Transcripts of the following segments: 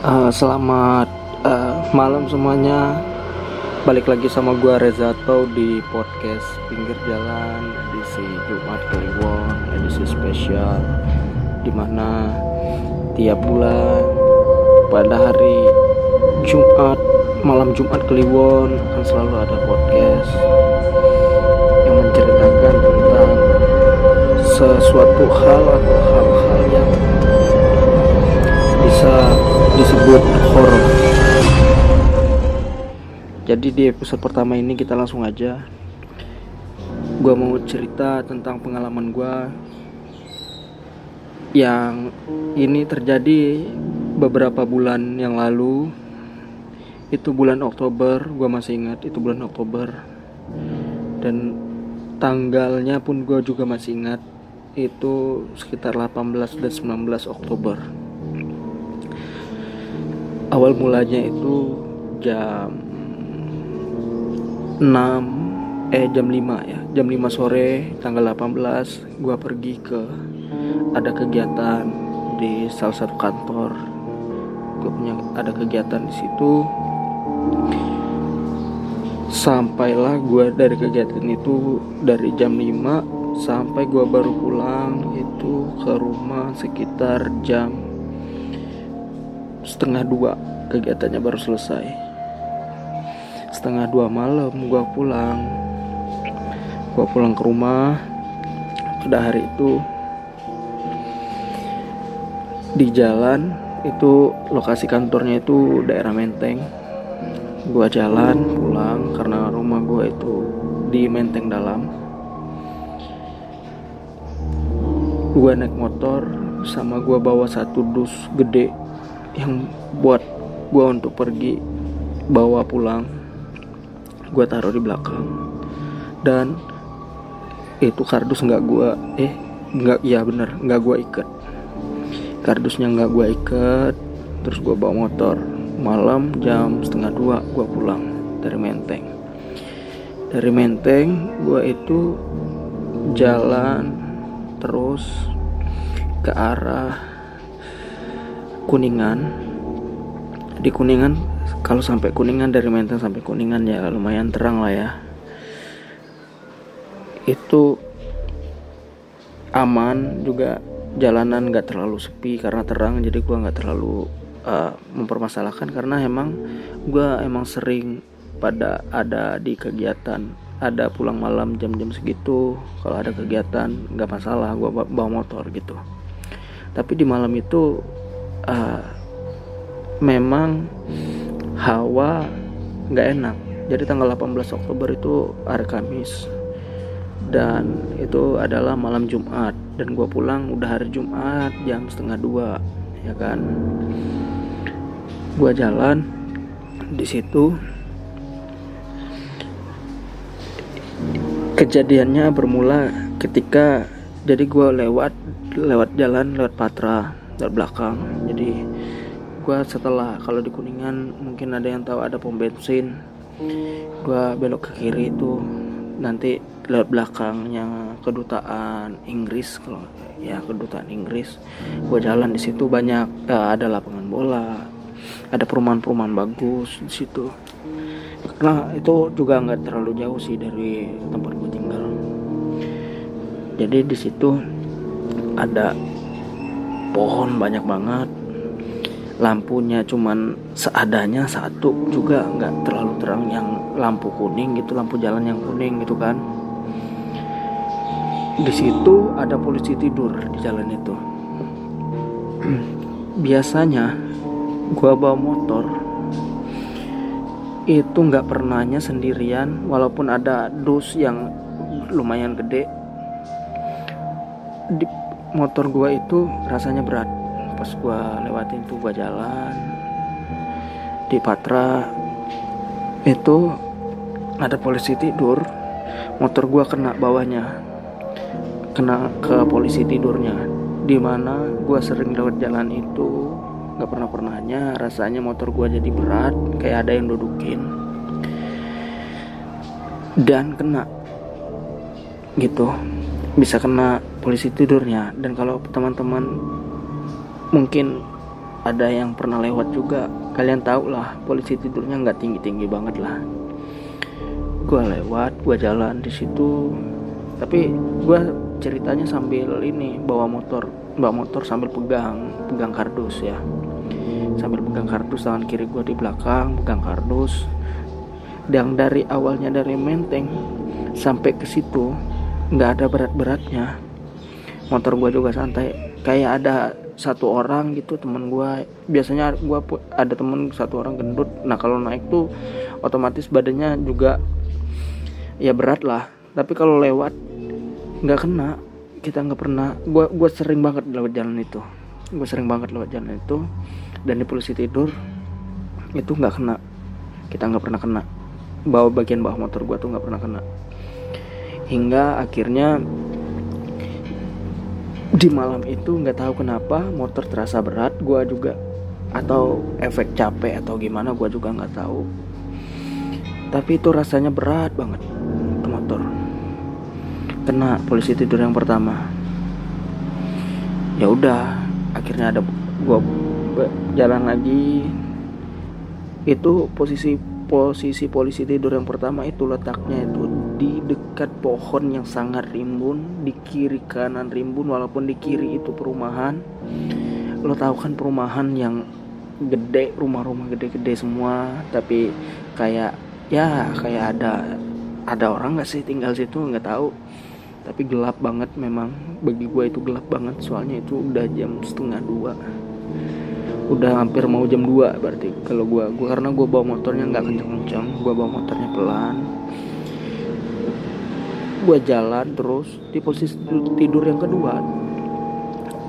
Uh, selamat uh, malam semuanya. Balik lagi sama gua Reza atau di podcast pinggir jalan edisi Jumat Kliwon edisi spesial di mana tiap bulan pada hari Jumat malam Jumat Kliwon akan selalu ada podcast yang menceritakan tentang sesuatu hal atau hal-hal yang bisa disebut horor. Jadi di episode pertama ini kita langsung aja. Gua mau cerita tentang pengalaman gua yang ini terjadi beberapa bulan yang lalu. Itu bulan Oktober, gua masih ingat itu bulan Oktober. Dan tanggalnya pun gue juga masih ingat itu sekitar 18 dan 19 Oktober awal mulanya itu jam 6 eh jam 5 ya. Jam 5 sore tanggal 18 gua pergi ke ada kegiatan di salah satu kantor. Gue punya ada kegiatan di situ. Sampailah gue dari kegiatan itu dari jam 5 sampai gue baru pulang itu ke rumah sekitar jam setengah dua kegiatannya baru selesai. Setengah dua malam gue pulang. Gue pulang ke rumah. Pada hari itu di jalan itu lokasi kantornya itu daerah Menteng. Gue jalan pulang karena rumah gue itu di Menteng dalam. Gue naik motor sama gue bawa satu dus gede yang buat gue untuk pergi bawa pulang gue taruh di belakang. Dan itu kardus nggak gue eh nggak ya bener nggak gue ikat. Kardusnya nggak gue ikat terus gue bawa motor. Malam jam setengah dua gue pulang dari Menteng. Dari Menteng gue itu jalan terus ke arah Kuningan. Di Kuningan kalau sampai Kuningan dari Menteng sampai Kuningan ya lumayan terang lah ya. Itu aman juga jalanan nggak terlalu sepi karena terang jadi gua nggak terlalu uh, mempermasalahkan karena emang gua emang sering pada ada di kegiatan ada pulang malam jam-jam segitu kalau ada kegiatan nggak masalah gua bawa motor gitu. Tapi di malam itu uh, memang hawa nggak enak. Jadi tanggal 18 Oktober itu hari Kamis. Dan itu adalah malam Jumat. Dan gue pulang udah hari Jumat jam setengah dua ya kan? Gue jalan di situ kejadiannya bermula ketika jadi gue lewat lewat jalan lewat Patra dari belakang. Jadi gue setelah kalau di kuningan mungkin ada yang tahu ada pom bensin. Gue belok ke kiri itu nanti lewat belakangnya kedutaan Inggris kalau ya kedutaan Inggris. Gue jalan di situ banyak ya, ada lapangan bola ada perumahan-perumahan bagus di situ. Nah itu juga nggak terlalu jauh sih dari tempat gue tinggal. Jadi di situ ada pohon banyak banget. Lampunya cuman seadanya satu juga nggak terlalu terang yang lampu kuning gitu lampu jalan yang kuning gitu kan. Di situ ada polisi tidur di jalan itu. Biasanya gua bawa motor itu nggak pernahnya sendirian walaupun ada dus yang lumayan gede. Di motor gua itu rasanya berat. Pas gua lewatin tuh gua jalan di Patra itu ada polisi tidur. Motor gua kena bawahnya kena ke polisi tidurnya. Di mana gua sering lewat jalan itu nggak pernah pernahnya rasanya motor gua jadi berat kayak ada yang dudukin. Dan kena gitu bisa kena polisi tidurnya. Dan kalau teman-teman mungkin ada yang pernah lewat juga kalian tahu lah polisi tidurnya nggak tinggi tinggi banget lah. Gue lewat gue jalan di situ. Tapi gue ceritanya sambil ini bawa motor bawa motor sambil pegang pegang kardus ya. Sambil pegang kardus tangan kiri gue di belakang pegang kardus. Dan dari awalnya dari menteng sampai ke situ nggak ada berat-beratnya. Motor gue juga santai. Kayak ada satu orang gitu temen gue biasanya gue ada temen satu orang gendut. Nah kalau naik tuh otomatis badannya juga ya berat lah. Tapi kalau lewat nggak kena. Kita nggak pernah gue gue sering banget lewat jalan itu. Gue sering banget lewat jalan itu. Dan di polisi tidur itu nggak kena. Kita nggak pernah kena. Bawa bagian bawah motor gue tuh nggak pernah kena hingga akhirnya di malam itu nggak tahu kenapa motor terasa berat gue juga atau efek capek atau gimana gue juga nggak tahu. Tapi itu rasanya berat banget itu motor. Kena polisi tidur yang pertama. Ya udah akhirnya ada gue jalan lagi. Itu posisi posisi polisi tidur yang pertama itu letaknya itu di dekat pohon yang sangat rimbun di kiri kanan rimbun walaupun di kiri itu perumahan. Lo tahu kan perumahan yang gede rumah-rumah gede-gede semua tapi kayak ya kayak ada ada orang nggak sih tinggal situ nggak tahu. Tapi gelap banget memang bagi gue itu gelap banget soalnya itu udah jam setengah dua. Udah hampir mau jam 2 berarti kalau gua gua karena gua bawa motornya nggak kenceng-kenceng gua bawa motornya pelan gua jalan terus di posisi tidur yang kedua.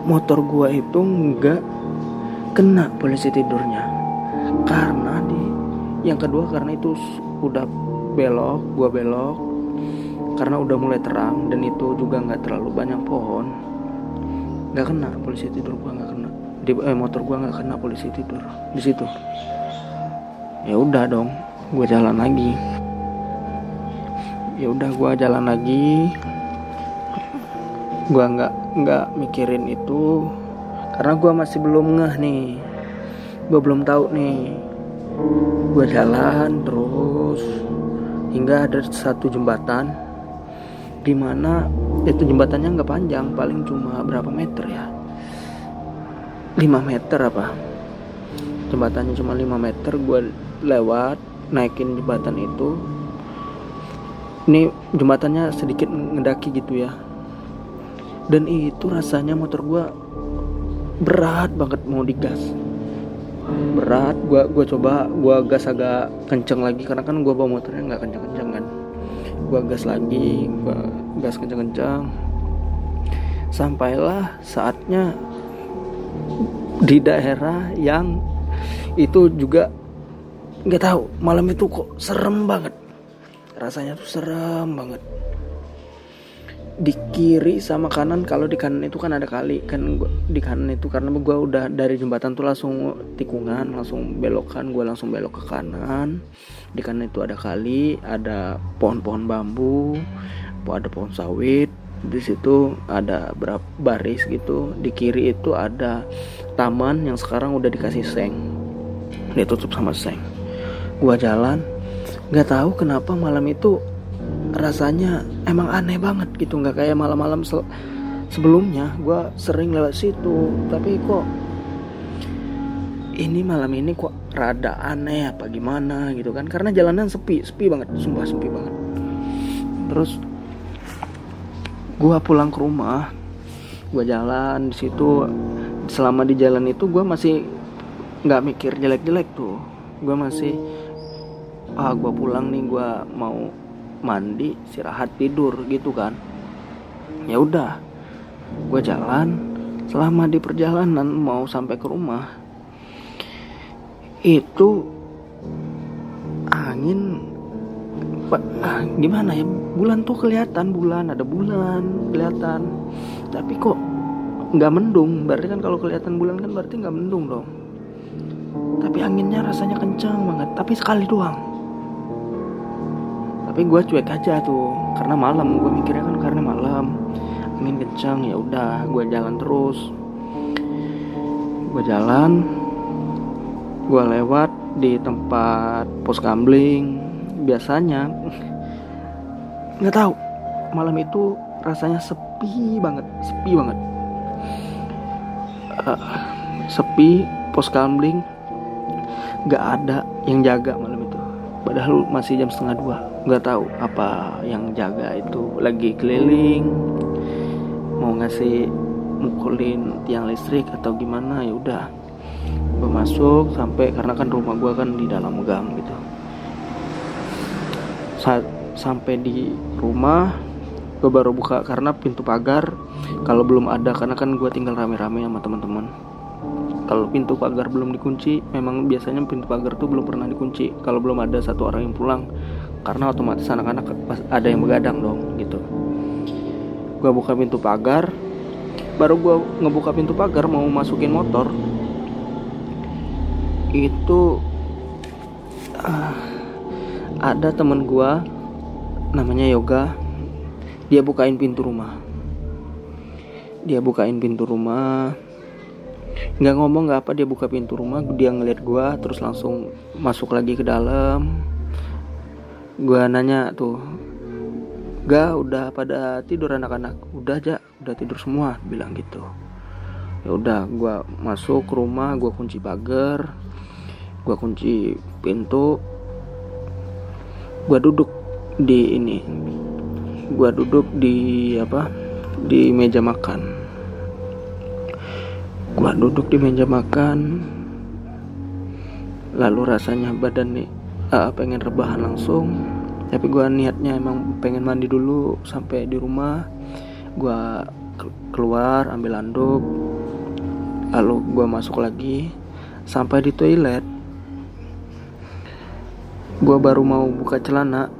Motor gua itu nggak kena polisi tidurnya. Karena di yang kedua karena itu udah belok gua belok. Karena udah mulai terang dan itu juga nggak terlalu banyak pohon. Nggak kena polisi tidur gua nggak kena. Di eh, motor gua nggak kena polisi tidur. Di situ. Ya udah dong gua jalan lagi ya udah gua jalan lagi. Gua nggak nggak mikirin itu. Karena gua masih belum ngeh nih. Gua belum tahu nih. Gua jalan terus. Hingga ada satu jembatan. Di mana itu jembatannya nggak panjang. Paling cuma berapa meter ya? 5 meter apa? Jembatannya cuma 5 meter. Gue lewat naikin jembatan itu ini jembatannya sedikit ngedaki gitu ya. Dan itu rasanya motor gue berat banget mau digas. Berat. Gue gua coba gue gas agak kenceng lagi. Karena kan gue bawa motornya nggak kenceng kenceng kan. Gue gas lagi gue gas kenceng kenceng sampailah saatnya di daerah yang itu juga nggak tahu. Malam itu kok serem banget rasanya tuh serem banget. Di kiri sama kanan kalau di kanan itu kan ada kali kan gua, di kanan itu karena gue udah dari jembatan tuh langsung tikungan langsung belokan gue langsung belok ke kanan. Di kanan itu ada kali ada pohon-pohon bambu ada pohon sawit di situ ada berapa baris gitu. Di kiri itu ada taman yang sekarang udah dikasih seng ditutup sama seng. Gua jalan nggak tahu kenapa malam itu rasanya emang aneh banget gitu. Nggak kayak malam-malam se sebelumnya. Gua sering lewat situ. Tapi kok ini malam ini kok rada aneh apa gimana gitu kan? Karena jalanan sepi sepi banget. Sumpah sepi banget. Terus gue pulang ke rumah. Gue jalan di situ. Selama di jalan itu gue masih nggak mikir jelek-jelek tuh. Gue masih ah gue pulang nih gue mau mandi istirahat tidur gitu kan. Ya udah gue jalan selama di perjalanan mau sampai ke rumah. Itu angin ah, gimana ya bulan tuh kelihatan bulan ada bulan kelihatan. Tapi kok nggak mendung? Berarti kan kalau kelihatan bulan kan berarti nggak mendung dong. Tapi anginnya rasanya kencang banget tapi sekali doang tapi gue cuek aja tuh karena malam. Gue mikirnya kan karena malam. Angin kencang ya udah gue jalan terus. Gue jalan gue lewat di tempat pos gambling. Biasanya nggak tahu malam itu rasanya sepi banget sepi banget. Uh, sepi pos gambling nggak ada yang jaga malam itu. Padahal masih jam setengah dua nggak tahu apa yang jaga itu. Lagi keliling mau ngasih mukulin tiang listrik atau gimana ya udah. Gue masuk sampai karena kan rumah gue kan di dalam gang gitu. Saat sampai di rumah gue baru buka karena pintu pagar kalau belum ada karena kan gue tinggal rame-rame sama teman-teman. Kalau pintu pagar belum dikunci memang biasanya pintu pagar tuh belum pernah dikunci. Kalau belum ada satu orang yang pulang karena otomatis anak-anak ada yang begadang dong gitu. Gue buka pintu pagar baru gue ngebuka pintu pagar mau masukin motor itu uh, ada temen gue namanya Yoga. Dia bukain pintu rumah. Dia bukain pintu rumah. Nggak ngomong nggak apa dia buka pintu rumah dia ngeliat gue terus langsung masuk lagi ke dalam gue nanya tuh gak udah pada tidur anak-anak? Udah aja udah tidur semua bilang gitu. Ya udah gue masuk ke rumah gue kunci pagar gue kunci pintu gue duduk di ini gue duduk di apa di meja makan. Gue duduk di meja makan lalu rasanya badan nih uh, pengen rebahan langsung. Tapi gue niatnya emang pengen mandi dulu sampai di rumah. Gue keluar ambil handuk lalu gue masuk lagi sampai di toilet. Gue baru mau buka celana.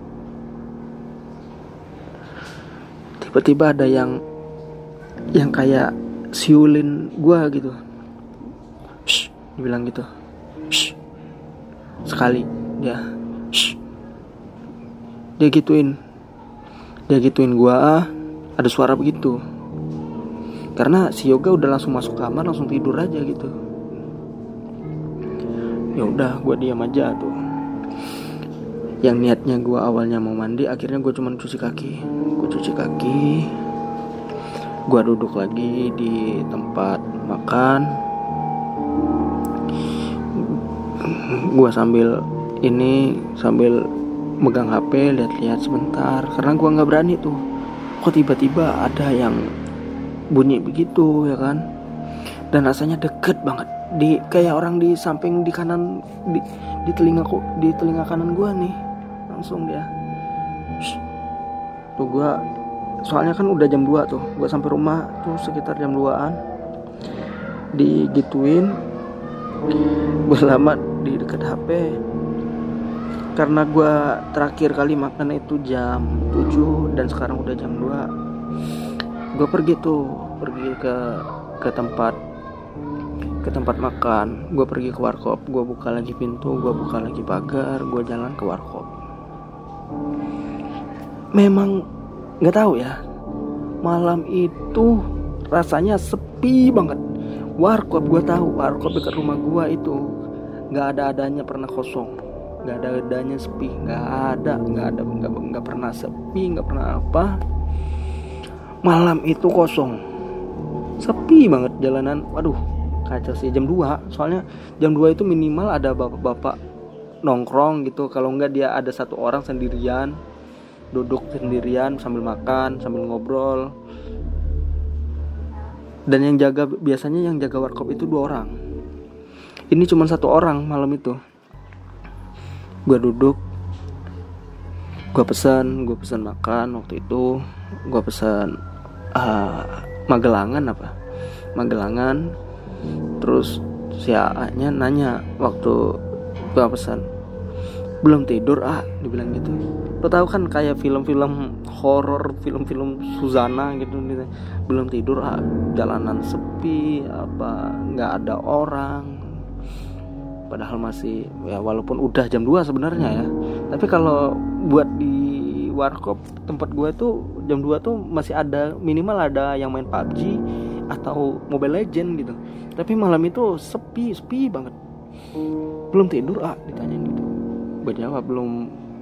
Tiba-tiba ada yang yang kayak siulin gue gitu. Shh, dibilang gitu. Shh. sekali dia Shh. dia gituin. Dia gituin gue ah. Ada suara begitu. Karena si yoga udah langsung masuk kamar langsung tidur aja gitu. Ya udah gue diam aja tuh. Yang niatnya gue awalnya mau mandi akhirnya gue cuma cuci kaki. Gue cuci kaki. Gue duduk lagi di tempat makan. Gue sambil ini sambil megang HP lihat-lihat sebentar. Karena gue nggak berani tuh. Kok tiba-tiba ada yang bunyi begitu ya kan? Dan rasanya deket banget. Di kayak orang di samping di kanan di, di telinga di telinga kanan gue nih. Langsung dia. Tuh gue soalnya kan udah jam 2 tuh. Gue sampai rumah tuh sekitar jam 2an digituin. Gue lama di dekat HP karena gue terakhir kali makan itu jam 7 dan sekarang udah jam 2 gue pergi tuh pergi ke ke tempat ke tempat makan. Gue pergi ke warkop gue buka lagi pintu gue buka lagi pagar gue jalan ke warkop. Memang nggak tahu ya malam itu rasanya sepi banget. Warkop gue tahu warkop dekat rumah gue itu nggak ada adanya pernah kosong nggak ada adanya sepi nggak ada nggak ada nggak nggak pernah sepi nggak pernah apa. Malam itu kosong. Sepi banget jalanan. Waduh kacau sih jam 2 soalnya jam 2 itu minimal ada bapak-bapak nongkrong gitu. Kalau enggak dia ada satu orang sendirian duduk sendirian sambil makan sambil ngobrol. Dan yang jaga biasanya yang jaga warkop itu dua orang. Ini cuma satu orang malam itu gue duduk. Gue pesan gue pesan makan waktu itu. Gue pesan uh, magelangan apa? Magelangan. Terus si nya nanya waktu gue pesan belum tidur ah dibilang gitu. Lo tau kan kayak film-film horor film-film Suzana gitu, gitu. Belum tidur ah jalanan sepi apa nggak ada orang padahal masih ya walaupun udah jam 2 sebenarnya ya. Tapi kalau buat di warkop tempat gue tuh jam 2 tuh masih ada minimal ada yang main PUBG atau Mobile Legend gitu. Tapi malam itu sepi sepi banget. Belum tidur ah ditanyain gitu. Gue jawab belum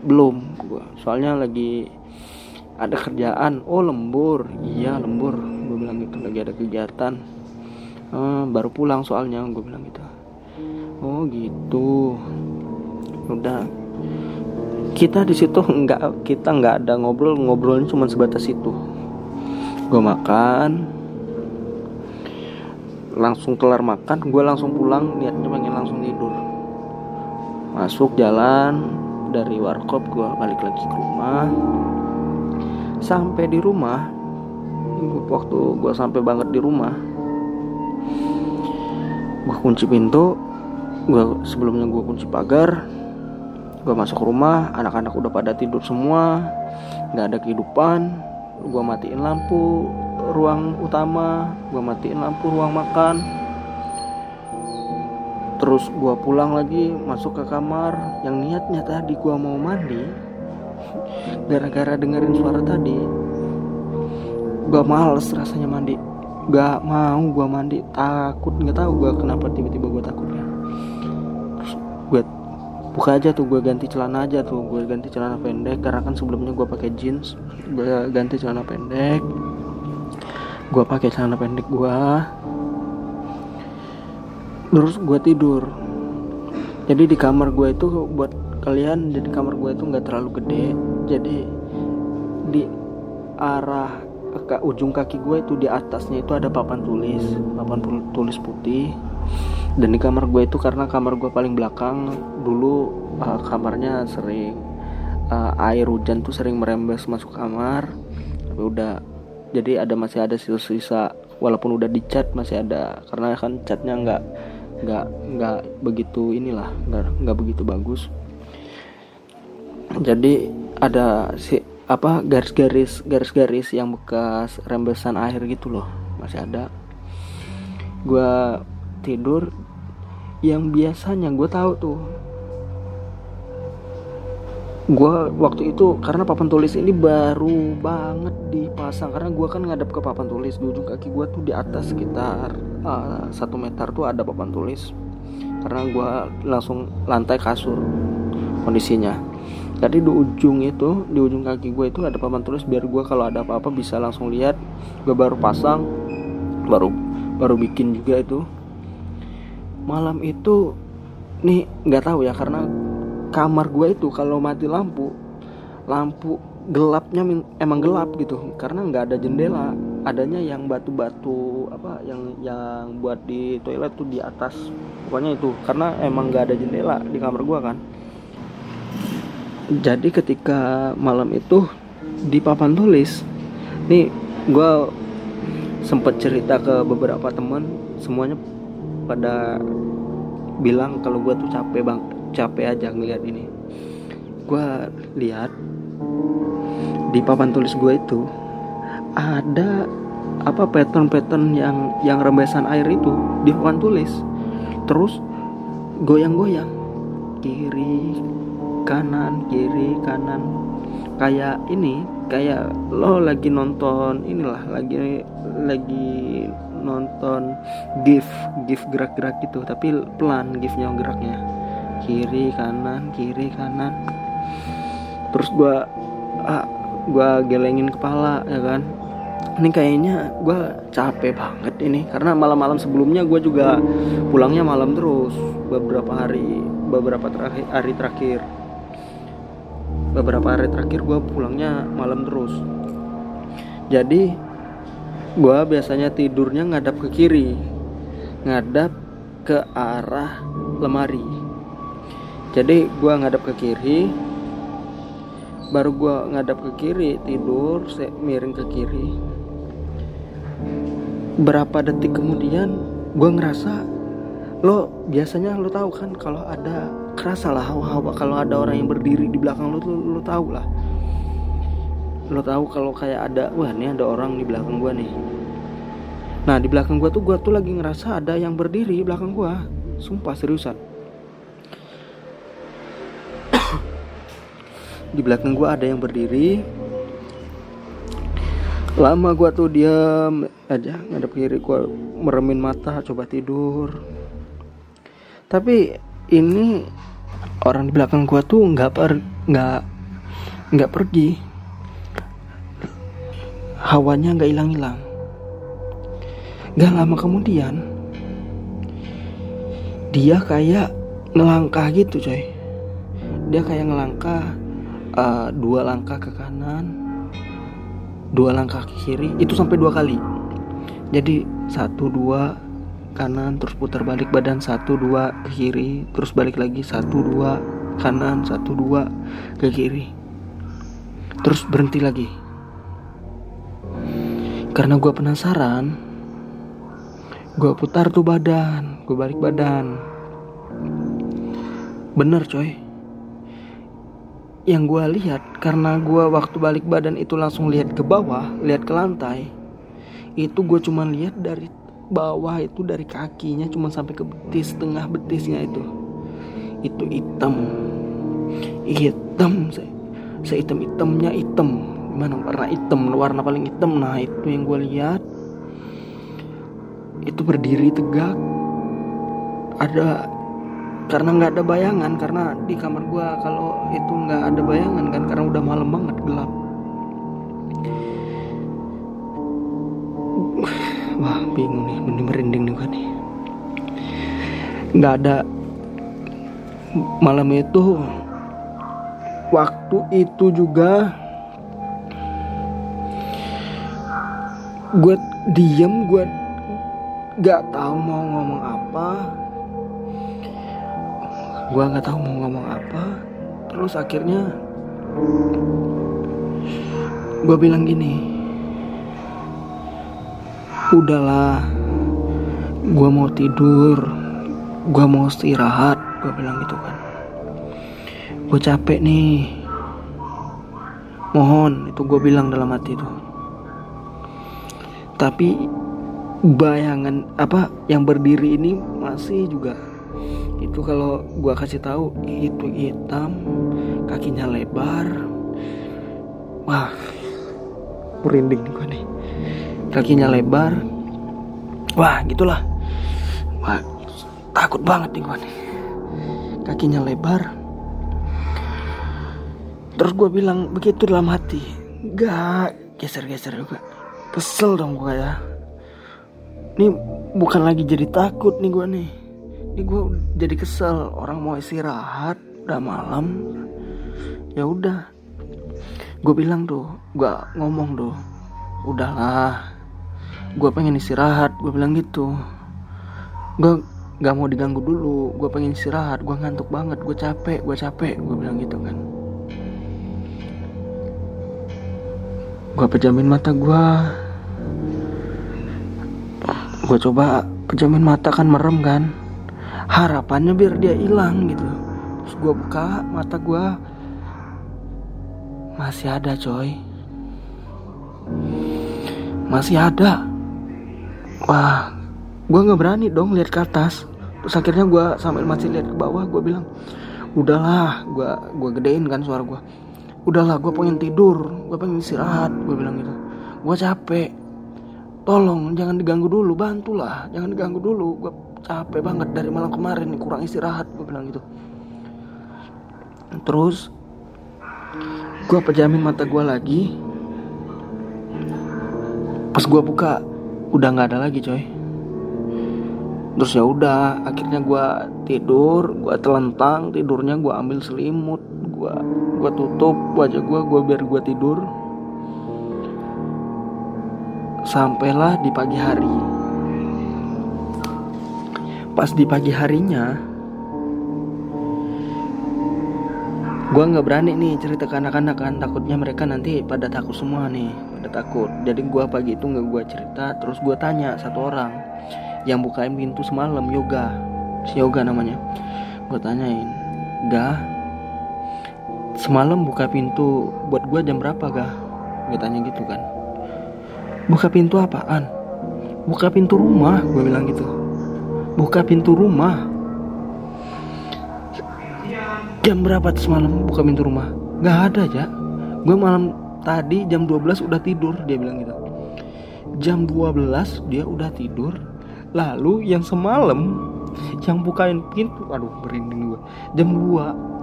belum gue soalnya lagi ada kerjaan. Oh lembur. Iya lembur. Gue bilang gitu lagi ada kegiatan. Eh, baru pulang soalnya gue bilang gitu oh gitu. Udah. Kita di situ nggak kita nggak ada ngobrol ngobrolnya cuma sebatas itu. Gue makan. Langsung kelar makan gue langsung pulang niatnya pengen langsung tidur. Masuk jalan dari warkop gue balik lagi ke rumah. Sampai di rumah waktu gue sampai banget di rumah gue kunci pintu gue sebelumnya gue kunci pagar gue masuk rumah anak-anak udah pada tidur semua nggak ada kehidupan. Gue matiin lampu ruang utama gue matiin lampu ruang makan. Terus gue pulang lagi masuk ke kamar. Yang niatnya tadi gue mau mandi gara-gara dengerin suara tadi gak males rasanya mandi. Gak mau gue mandi takut. Nggak tahu gue kenapa tiba-tiba gue takutnya gue buka aja tuh gue ganti celana aja tuh. Gue ganti celana pendek karena kan sebelumnya gue pakai jeans. Gue ganti celana pendek. Gue pakai celana pendek gue terus gue tidur. Jadi di kamar gue itu buat kalian jadi kamar gue itu nggak terlalu gede. Jadi di arah ke ujung kaki gue itu di atasnya itu ada papan tulis. Papan tulis putih dan di kamar gue itu karena kamar gue paling belakang dulu uh, kamarnya sering uh, air hujan tuh sering merembes masuk kamar. Tapi udah jadi ada masih ada sisa-sisa walaupun udah dicat masih ada karena kan catnya nggak nggak nggak begitu inilah nggak nggak begitu bagus. Jadi ada si apa garis-garis garis-garis yang bekas rembesan air gitu loh masih ada. Gue tidur yang biasanya gue tahu tuh. Gue waktu itu karena papan tulis ini baru banget dipasang. Karena gue kan ngadep ke papan tulis di ujung kaki gue tuh di atas sekitar uh, satu meter tuh ada papan tulis. Karena gue langsung lantai kasur kondisinya. Tadi di ujung itu di ujung kaki gue itu ada papan tulis biar gue kalau ada apa-apa bisa langsung lihat. Gue baru pasang baru baru bikin juga itu malam itu nih nggak tahu ya karena kamar gue itu kalau mati lampu lampu gelapnya emang gelap gitu karena nggak ada jendela. Adanya yang batu-batu apa yang yang buat di toilet tuh di atas pokoknya itu karena emang nggak ada jendela di kamar gue kan. Jadi ketika malam itu di papan tulis nih gue sempet cerita ke beberapa teman semuanya pada bilang kalau gue tuh capek bang capek aja ngeliat ini. Gue lihat di papan tulis gue itu ada apa pattern-pattern yang yang rembesan air itu di papan tulis. Terus goyang-goyang kiri kanan kiri kanan. Kayak ini kayak lo lagi nonton inilah lagi lagi nonton gif gif gerak-gerak gitu. Tapi pelan gifnya geraknya. Kiri kanan kiri kanan. Terus gua ah, gua gelengin kepala ya kan. Ini kayaknya gue capek banget ini. Karena malam-malam sebelumnya gue juga pulangnya malam terus. Beberapa hari beberapa terakhir hari terakhir. Beberapa hari terakhir gue pulangnya malam terus. Jadi gue biasanya tidurnya ngadap ke kiri ngadap ke arah lemari. Jadi gue ngadap ke kiri baru gue ngadap ke kiri tidur miring ke kiri. Berapa detik kemudian gue ngerasa lo biasanya lo tahu kan kalau ada kerasa lah hawa-hawa kalau ada orang yang berdiri di belakang lo tuh lo tahu lah lo tahu kalau kayak ada wah ini ada orang di belakang gua nih. Nah di belakang gua tuh gua tuh lagi ngerasa ada yang berdiri di belakang gua. Sumpah seriusan. Di belakang gua ada yang berdiri. Lama gua tuh diam aja ngadep kiri gua meremin mata coba tidur. Tapi ini orang di belakang gua tuh nggak per nggak nggak pergi hawanya nggak hilang-hilang. Gak lama kemudian dia kayak ngelangkah gitu coy. Dia kayak ngelangkah uh, dua langkah ke kanan dua langkah ke kiri itu sampai dua kali. Jadi satu dua kanan terus putar balik badan satu dua ke kiri terus balik lagi satu dua kanan satu dua ke kiri. Terus berhenti lagi karena gue penasaran. Gue putar tuh badan gue balik badan. Bener coy. Yang gue lihat karena gue waktu balik badan itu langsung lihat ke bawah lihat ke lantai itu gue cuma lihat dari bawah itu dari kakinya cuma sampai ke betis tengah betisnya itu. Itu hitam. Hitam saya saya hitam hitamnya hitam mana warna hitam warna paling hitam. Nah itu yang gue lihat. Itu berdiri tegak. Ada karena nggak ada bayangan karena di kamar gue kalau itu nggak ada bayangan kan karena udah malam banget gelap. Wah bingung nih mending merinding gue nih. Nggak ada. Malam itu waktu itu juga gue diem gue nggak tahu mau ngomong apa. Gue nggak tahu mau ngomong apa. Terus akhirnya gue bilang gini udahlah gue mau tidur gue mau istirahat gue bilang gitu kan. Gue capek nih. Mohon itu gue bilang dalam hati itu tapi bayangan apa yang berdiri ini masih juga itu kalau gue kasih tahu itu hitam kakinya lebar. Wah merinding gue nih. Kakinya lebar. Wah gitulah. Wah takut banget nih gue nih. Kakinya lebar. Terus gue bilang begitu dalam hati. Gak geser-geser juga kesel dong gue ya. Ini bukan lagi jadi takut nih gue nih. Ini gue jadi kesel. Orang mau istirahat udah malam. Ya udah. Gue bilang tuh gue ngomong tuh udahlah gue pengen istirahat. Gue bilang gitu. Gue gak mau diganggu dulu. Gue pengen istirahat. Gue ngantuk banget. Gue capek gue capek. Gue bilang gitu kan gue pejamin mata gue gue coba pejamin mata kan merem kan. Harapannya biar dia hilang gitu. Terus gue buka mata gue masih ada coy. Masih ada. Wah gue nggak berani dong lihat ke atas. Terus akhirnya gue sambil masih lihat ke bawah gue bilang udahlah gue gue gedein kan suara gue udahlah gue pengen tidur gue pengen istirahat gue bilang gitu. Gue capek. Tolong jangan diganggu dulu bantulah. Jangan diganggu dulu. Gue capek banget dari malam kemarin kurang istirahat gue bilang gitu. Terus gue pejamin mata gue lagi. Pas gue buka udah nggak ada lagi coy. Terus ya udah akhirnya gue tidur gue telentang tidurnya gue ambil selimut gue gue tutup wajah gue gue biar gue tidur. Sampailah di pagi hari. Pas di pagi harinya gue nggak berani nih cerita ke anak-anak kan. Takutnya mereka nanti pada takut semua nih pada takut. Jadi gue pagi itu nggak gue cerita terus gue tanya satu orang yang bukain pintu semalam yoga. Si yoga namanya. Gue tanyain ga semalam buka pintu buat gue jam berapa ga gue tanya gitu kan. Buka pintu apaan? Buka pintu rumah gue bilang gitu. Buka pintu rumah. Jam berapa semalam buka pintu rumah? Nggak ada aja gue malam tadi jam 12 udah tidur dia bilang gitu. Jam 12 dia udah tidur. Lalu yang semalam yang bukain pintu aduh berinding gue jam 2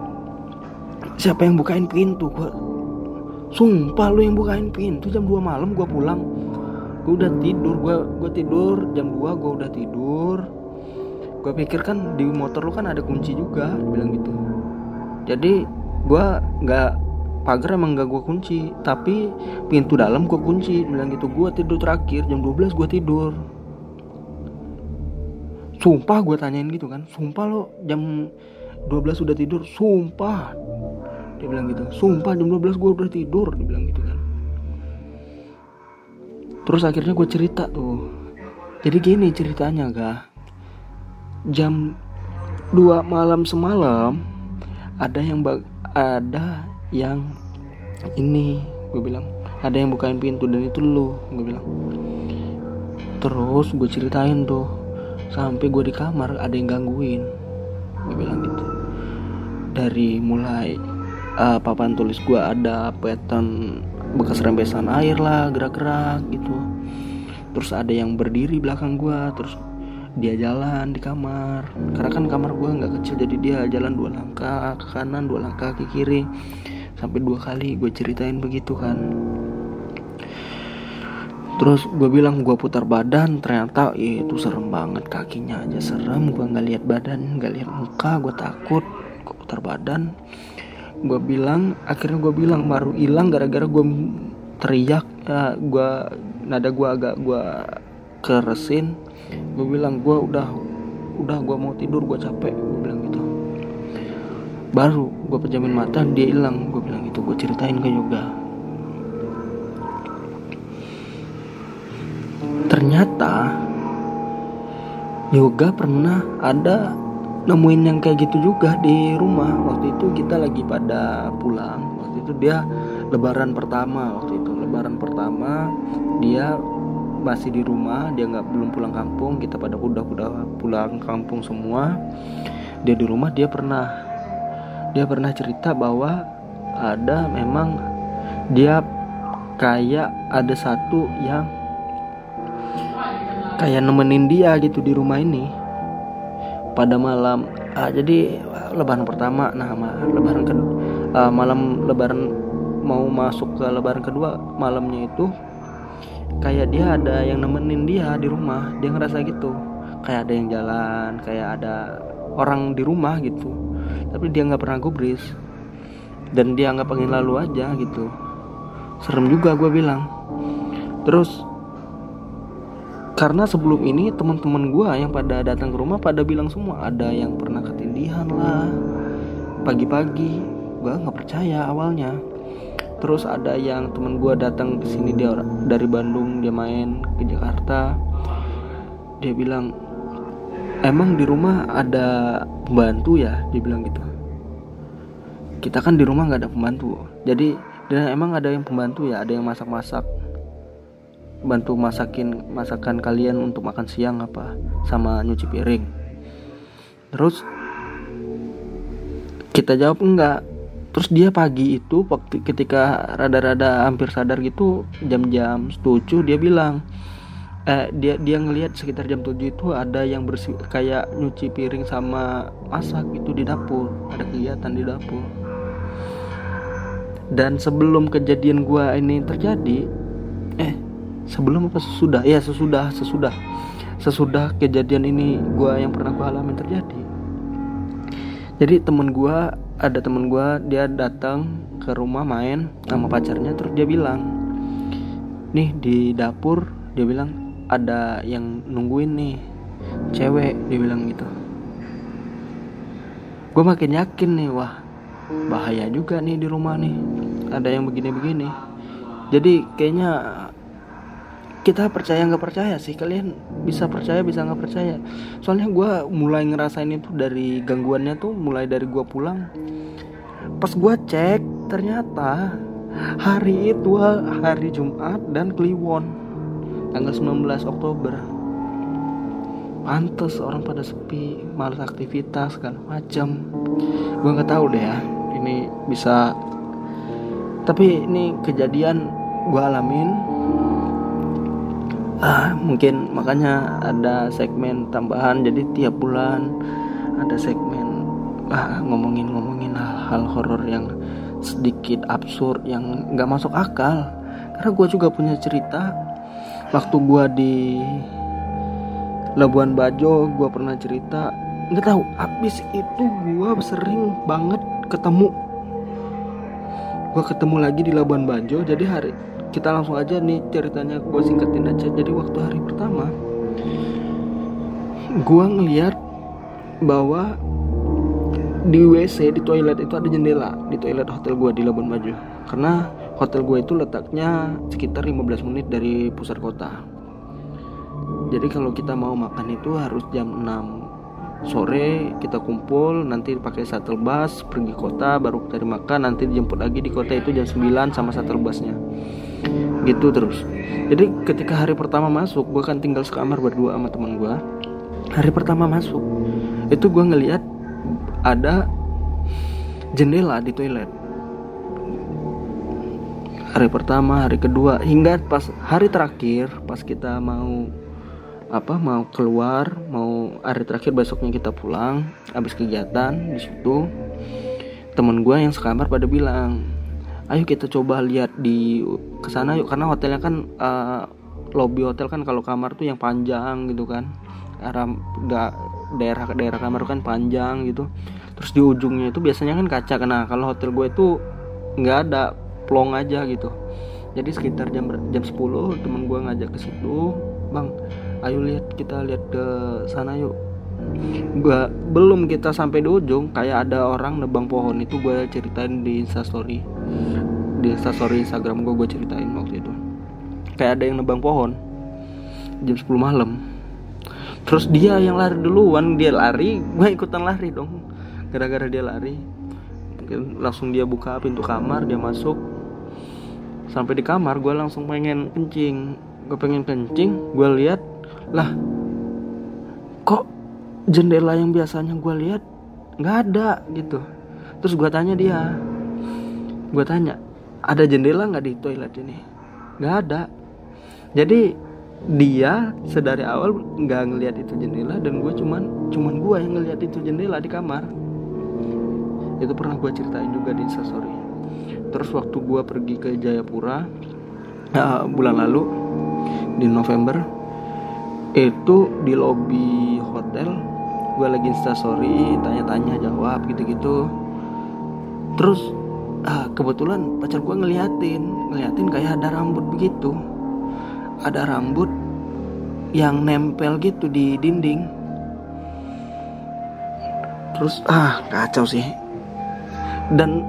siapa yang bukain pintu gue sumpah lu yang bukain pintu jam 2 malam gue pulang. Gue udah tidur gue gue tidur jam 2 gue udah tidur. Gue pikir kan di motor lu kan ada kunci juga bilang gitu. Jadi gue nggak pagar emang gak gue kunci tapi pintu dalam gue kunci bilang gitu. Gue tidur terakhir jam 12 gue tidur. Sumpah gue tanyain gitu kan. Sumpah lo jam 12 udah tidur sumpah dia bilang gitu. Sumpah jam 12 gue udah tidur dia bilang gitu kan. Terus akhirnya gue cerita tuh. Jadi gini ceritanya gak jam 2 malam semalam ada yang ada yang ini gue bilang. Ada yang bukain pintu dan itu lo gue bilang. Terus gue ceritain tuh sampai gue di kamar ada yang gangguin. Gue bilang gitu. Dari mulai uh, papan tulis gue ada pattern bekas rembesan air lah gerak-gerak gitu. Terus ada yang berdiri belakang gue terus dia jalan di kamar. Karena kan kamar gue nggak kecil jadi dia jalan dua langkah ke kanan dua langkah ke kiri. Sampai dua kali gue ceritain begitu kan. Terus gue bilang gue putar badan. Ternyata ya, itu serem banget kakinya aja serem. Gue nggak lihat badan nggak lihat muka gue takut. Gue putar badan gue bilang akhirnya gue bilang baru hilang gara-gara gue teriak ya, gue nada gue agak gue keresin. Gue bilang gue udah udah gue mau tidur gue capek gue bilang gitu. Baru gue pejamin mata dia hilang gue bilang itu gue ceritain ke yoga. Ternyata yoga pernah ada nemuin yang kayak gitu juga di rumah. Waktu itu kita lagi pada pulang. Waktu itu dia lebaran pertama waktu itu lebaran pertama dia masih di rumah dia nggak belum pulang kampung. Kita pada udah udah pulang kampung semua. Dia di rumah dia pernah dia pernah cerita bahwa ada memang dia kayak ada satu yang kayak nemenin dia gitu di rumah ini pada malam ah, jadi lebaran pertama nah lebaran ke uh, malam lebaran mau masuk ke lebaran kedua malamnya itu kayak dia ada yang nemenin dia di rumah dia ngerasa gitu. Kayak ada yang jalan kayak ada orang di rumah gitu tapi dia nggak pernah gubris dan dia nggak pengen lalu aja gitu. Serem juga gue bilang. Terus karena sebelum ini teman-teman gue yang pada datang ke rumah pada bilang semua ada yang pernah ketindihan lah. Pagi-pagi gue nggak percaya awalnya. Terus ada yang temen gue datang ke sini dia dari Bandung dia main ke Jakarta. Dia bilang emang di rumah ada pembantu ya? Dia bilang gitu. Kita kan di rumah nggak ada pembantu. Jadi dan emang ada yang pembantu ya ada yang masak-masak bantu masakin masakan kalian untuk makan siang apa sama nyuci piring. Terus kita jawab enggak. Terus dia pagi itu waktu ketika rada-rada hampir sadar gitu jam-jam setuju dia bilang eh, dia dia ngelihat sekitar jam 7 itu ada yang bersih kayak nyuci piring sama masak itu di dapur. Ada kegiatan di dapur. Dan sebelum kejadian gua ini terjadi eh sebelum apa? Sesudah. Ya sesudah sesudah. Sesudah kejadian ini gua yang pernah gua alami terjadi. Jadi temen gua ada temen gua dia datang ke rumah main sama pacarnya terus dia bilang nih di dapur dia bilang ada yang nungguin nih cewek dia bilang gitu. Gue makin yakin nih wah bahaya juga nih di rumah nih. Ada yang begini-begini. Jadi kayaknya kita percaya nggak percaya sih. Kalian bisa percaya bisa nggak percaya. Soalnya gue mulai ngerasain itu dari gangguannya tuh mulai dari gue pulang. Pas gue cek ternyata hari itu hari Jumat dan Kliwon tanggal 19 Oktober. Pantes orang pada sepi malas aktivitas segala macam gue nggak tahu deh ya ini bisa. Tapi ini kejadian gue alamin ah, mungkin makanya ada segmen tambahan. Jadi tiap bulan ada segmen ah, ngomongin ngomongin hal-hal horor yang sedikit absurd yang nggak masuk akal. Karena gue juga punya cerita. Waktu gue di Labuan Bajo gue pernah cerita. Nggak tahu abis itu gue sering banget ketemu. Gue ketemu lagi di Labuan Bajo. Jadi hari kita langsung aja nih ceritanya gue singkatin aja. Jadi waktu hari pertama gue ngeliat bahwa di WC di toilet itu ada jendela. Di toilet hotel gue di Labuan Bajo. Karena hotel gue itu letaknya sekitar 15 menit dari pusat kota. Jadi kalau kita mau makan itu harus jam 6 sore kita kumpul nanti pakai shuttle bus pergi kota baru cari makan nanti dijemput lagi di kota itu jam 9 sama shuttle busnya gitu terus. Jadi ketika hari pertama masuk gue kan tinggal sekamar berdua sama teman gue hari pertama masuk itu gue ngeliat ada jendela di toilet. Hari pertama hari kedua hingga pas hari terakhir pas kita mau apa mau keluar mau hari terakhir besoknya kita pulang habis kegiatan di situ temen gue yang sekamar pada bilang ayo kita coba lihat di ke sana yuk karena hotelnya kan uh, lobby hotel kan kalau kamar tuh yang panjang gitu kan. Arah nggak daerah daerah kamar kan panjang gitu. Terus di ujungnya itu biasanya kan kaca. Karena kalau hotel gue itu nggak ada plong aja gitu. Jadi sekitar jam jam 10 temen gue ngajak ke situ. Bang ayo lihat kita lihat ke sana yuk. Gua belum kita sampai di ujung kayak ada orang nebang pohon itu gue ceritain di instastory di instastory instagram gue gue ceritain waktu itu. Kayak ada yang nebang pohon jam 10 malam. Terus dia yang lari duluan dia lari gue ikutan lari dong. Gara-gara dia lari mungkin langsung dia buka pintu kamar dia masuk. Sampai di kamar gue langsung pengen kencing. Gue pengen kencing gue lihat lah kok jendela yang biasanya gue lihat nggak ada gitu. Terus gue tanya dia gue tanya ada jendela nggak di toilet ini? Nggak ada. Jadi dia sedari awal nggak ngelihat itu jendela dan gue cuman cuman gue yang ngelihat itu jendela di kamar. Itu pernah gue ceritain juga di instastory. Terus waktu gue pergi ke Jayapura uh, bulan lalu di November itu di lobi hotel gue lagi instastory tanya-tanya jawab gitu-gitu. Terus uh, kebetulan pacar gue ngeliatin ngeliatin kayak ada rambut begitu. Ada rambut yang nempel gitu di dinding. Terus ah kacau sih. Dan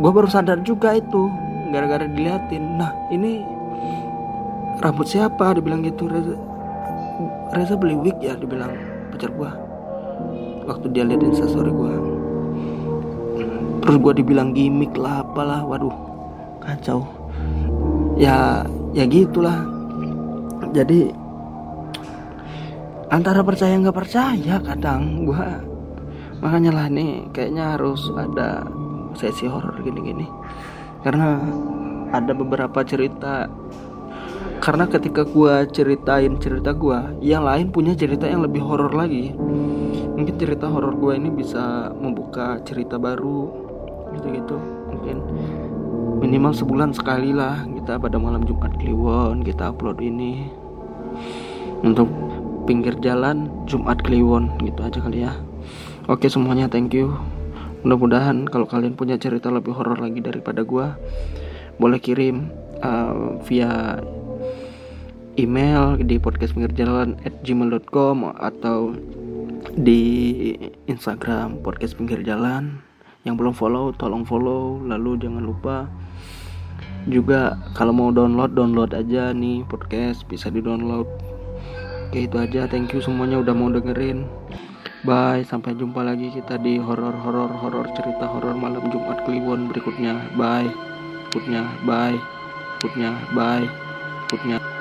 gue baru sadar juga itu gara-gara diliatin. Nah ini rambut siapa? Dibilang gitu Reza Reza beli wig ya dibilang pacar gue waktu dia lihat instastory gue terus gue dibilang gimmick lah apalah waduh kacau. Ya ya gitulah. Jadi antara percaya nggak percaya kadang gue makanya lah nih kayaknya harus ada sesi horor gini-gini. Karena ada beberapa cerita. Karena ketika gue ceritain cerita gue yang lain punya cerita yang lebih horor lagi. Mungkin cerita horor gue ini bisa membuka cerita baru gitu-gitu. Mungkin minimal sebulan sekali lah kita pada malam Jumat Kliwon kita upload ini. Untuk pinggir jalan Jumat Kliwon gitu aja kali ya. Oke semuanya thank you. Mudah-mudahan kalau kalian punya cerita lebih horor lagi daripada gua boleh kirim uh, via email di podcast pinggir jalan at gmail.com atau di Instagram podcast pinggir jalan yang belum follow tolong follow. Lalu jangan lupa juga kalau mau download download aja nih podcast bisa di download oke itu aja. Thank you semuanya udah mau dengerin. Bye sampai jumpa lagi kita di horor horor horor cerita horor malam Jumat Kliwon berikutnya. Bye berikutnya bye berikutnya bye berikutnya